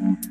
Mm-hmm.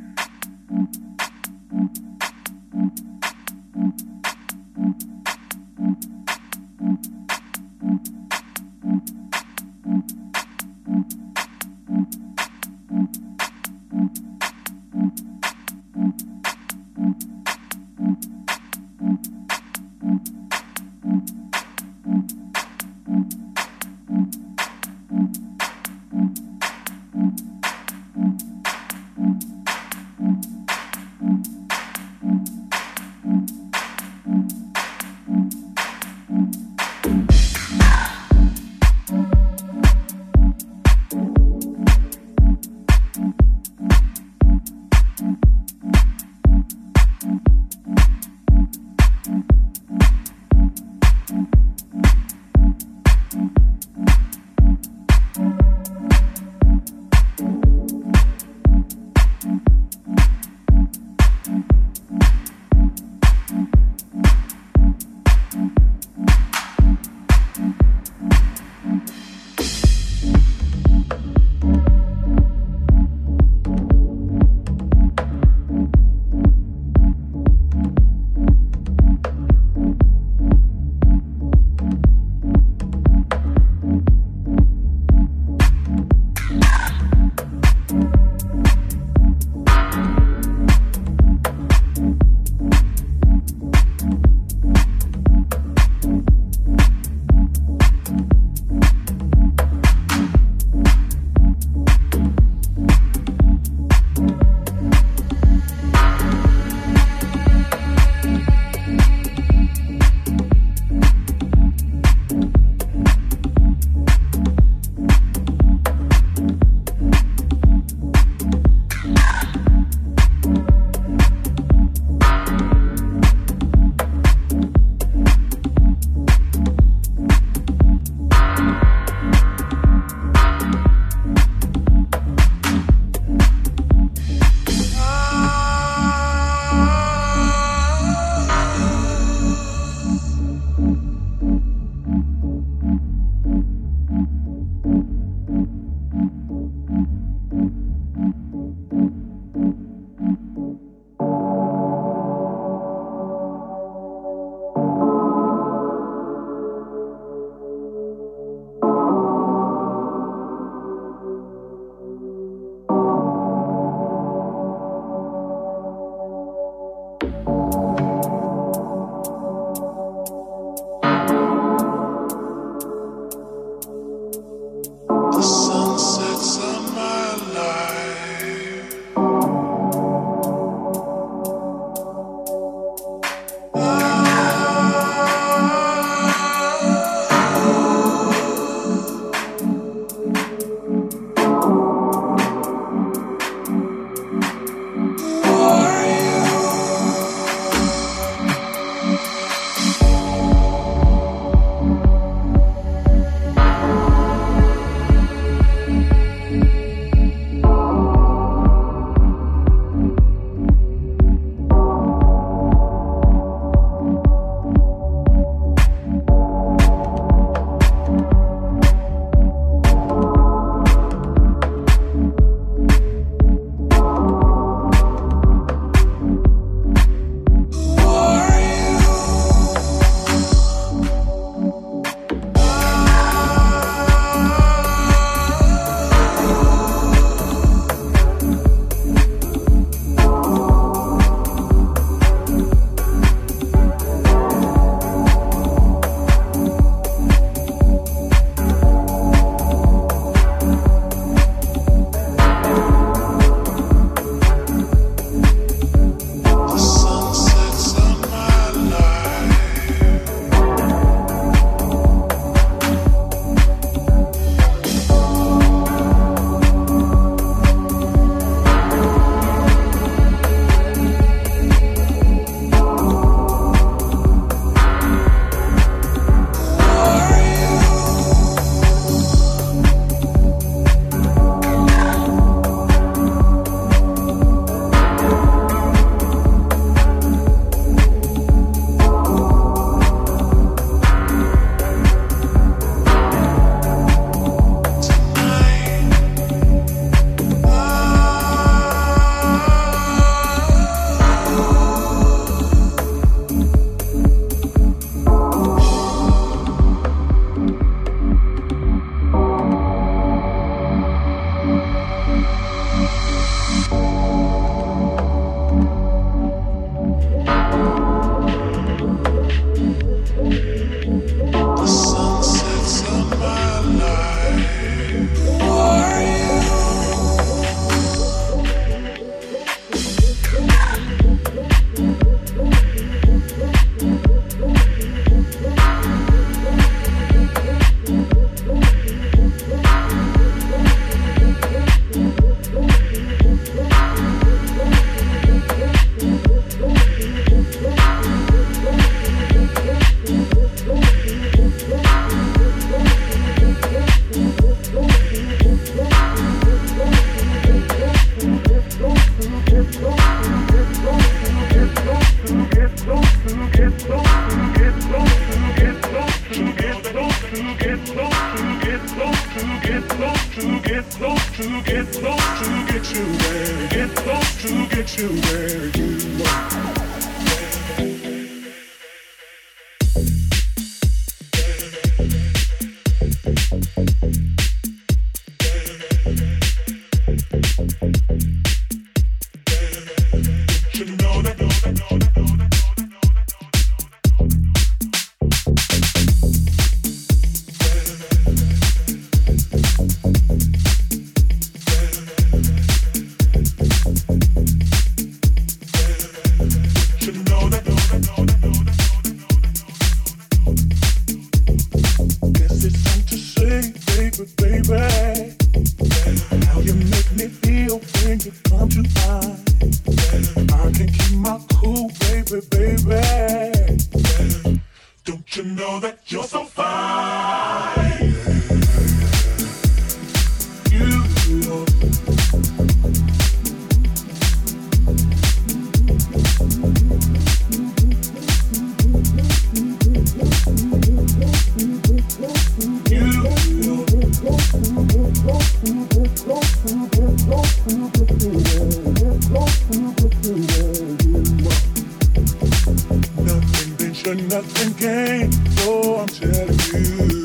it, baby. Don't you know that you're so fine? game. So I'm telling you.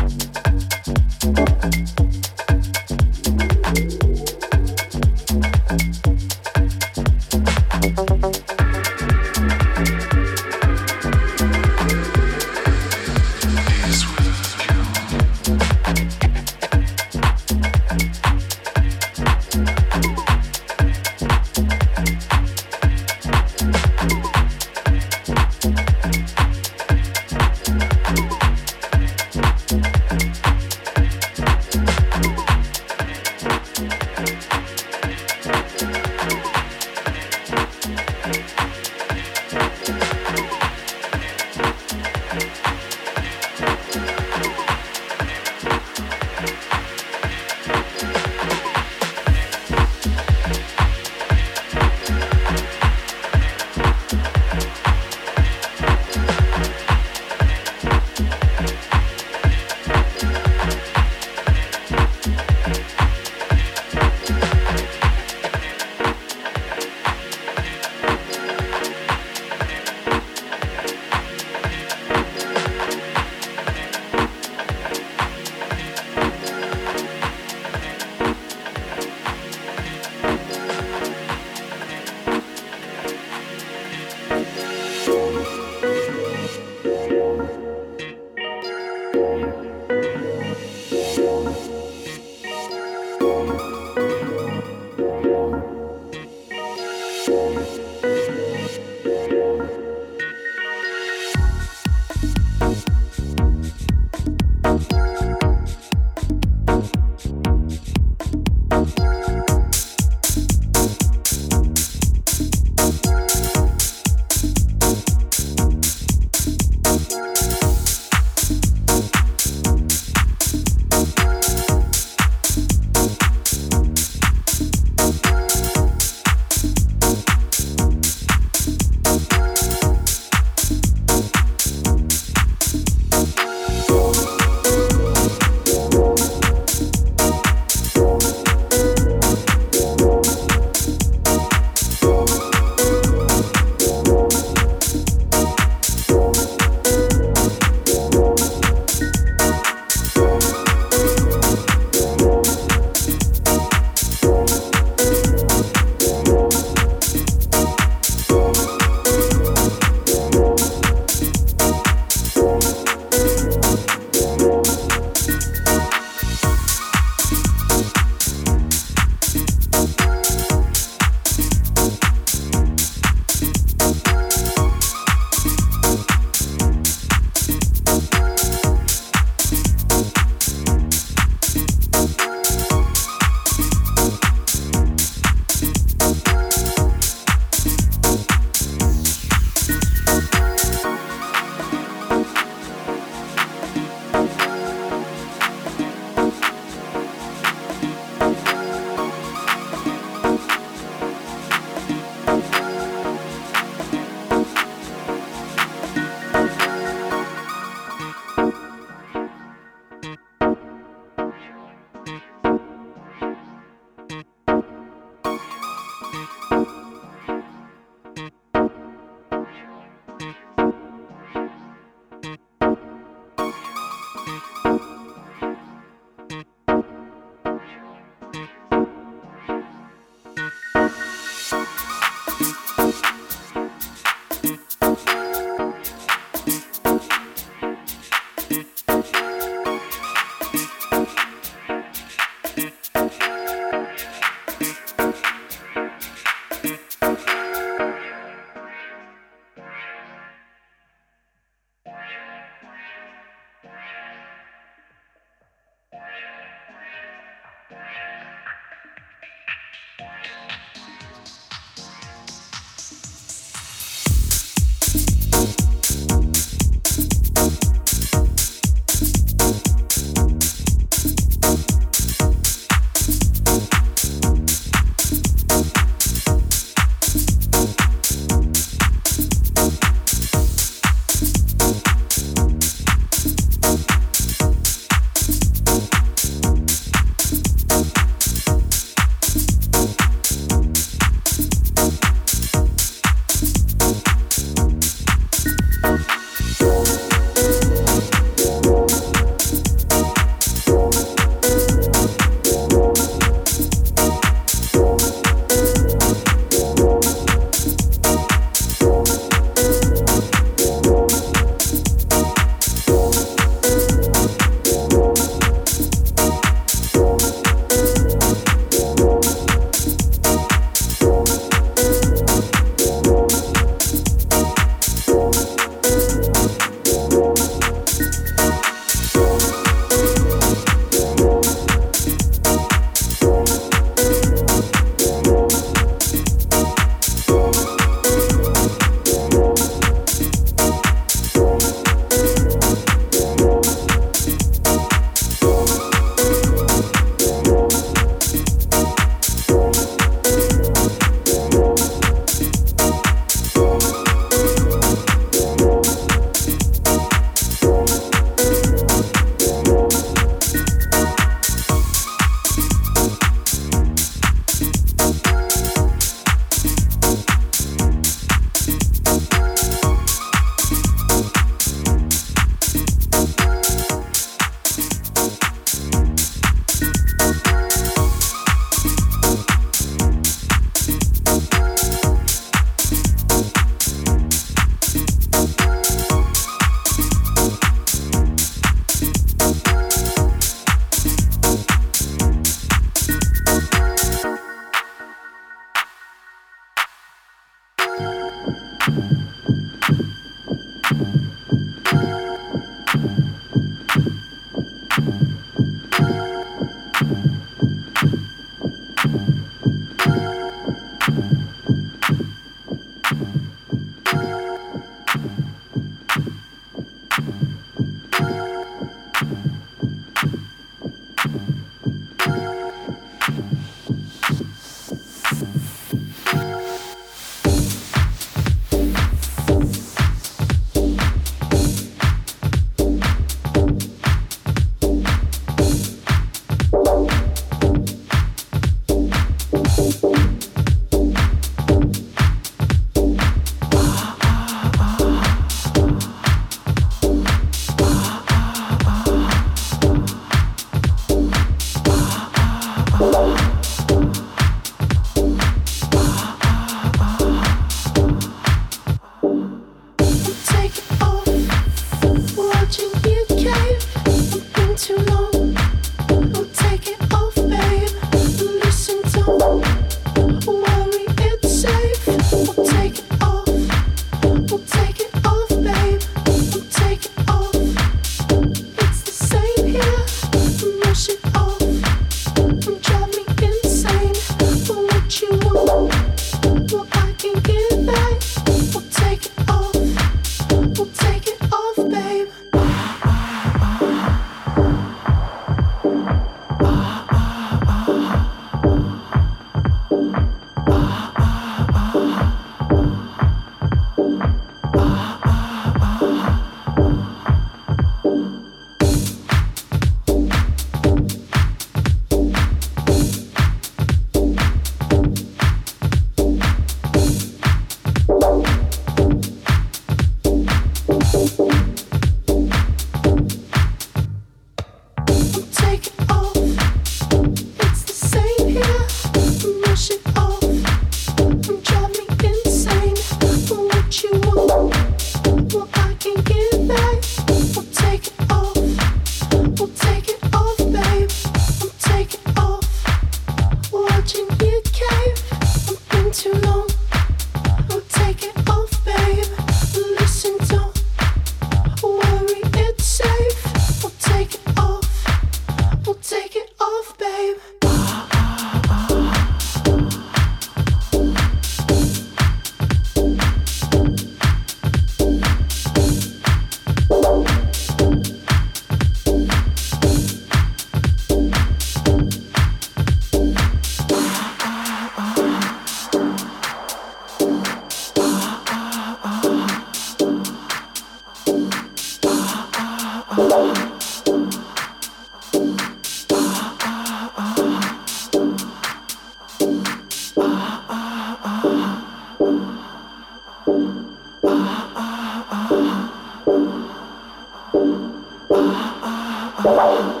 Bye-bye.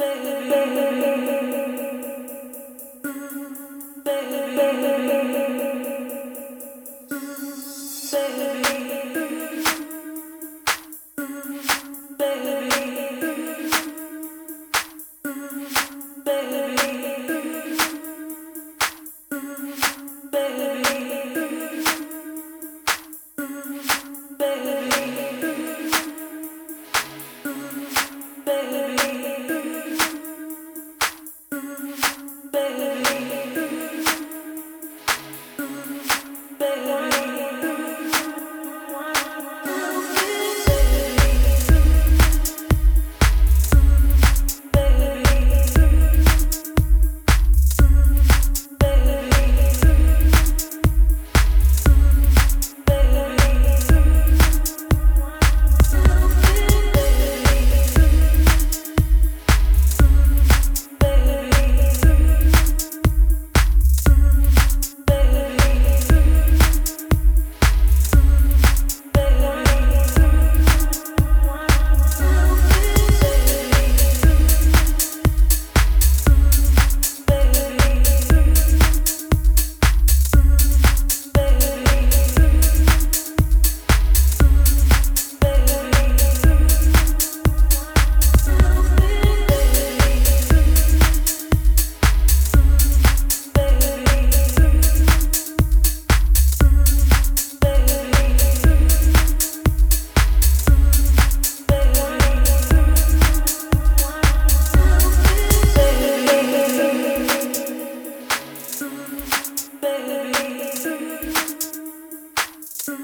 baby.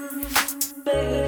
Música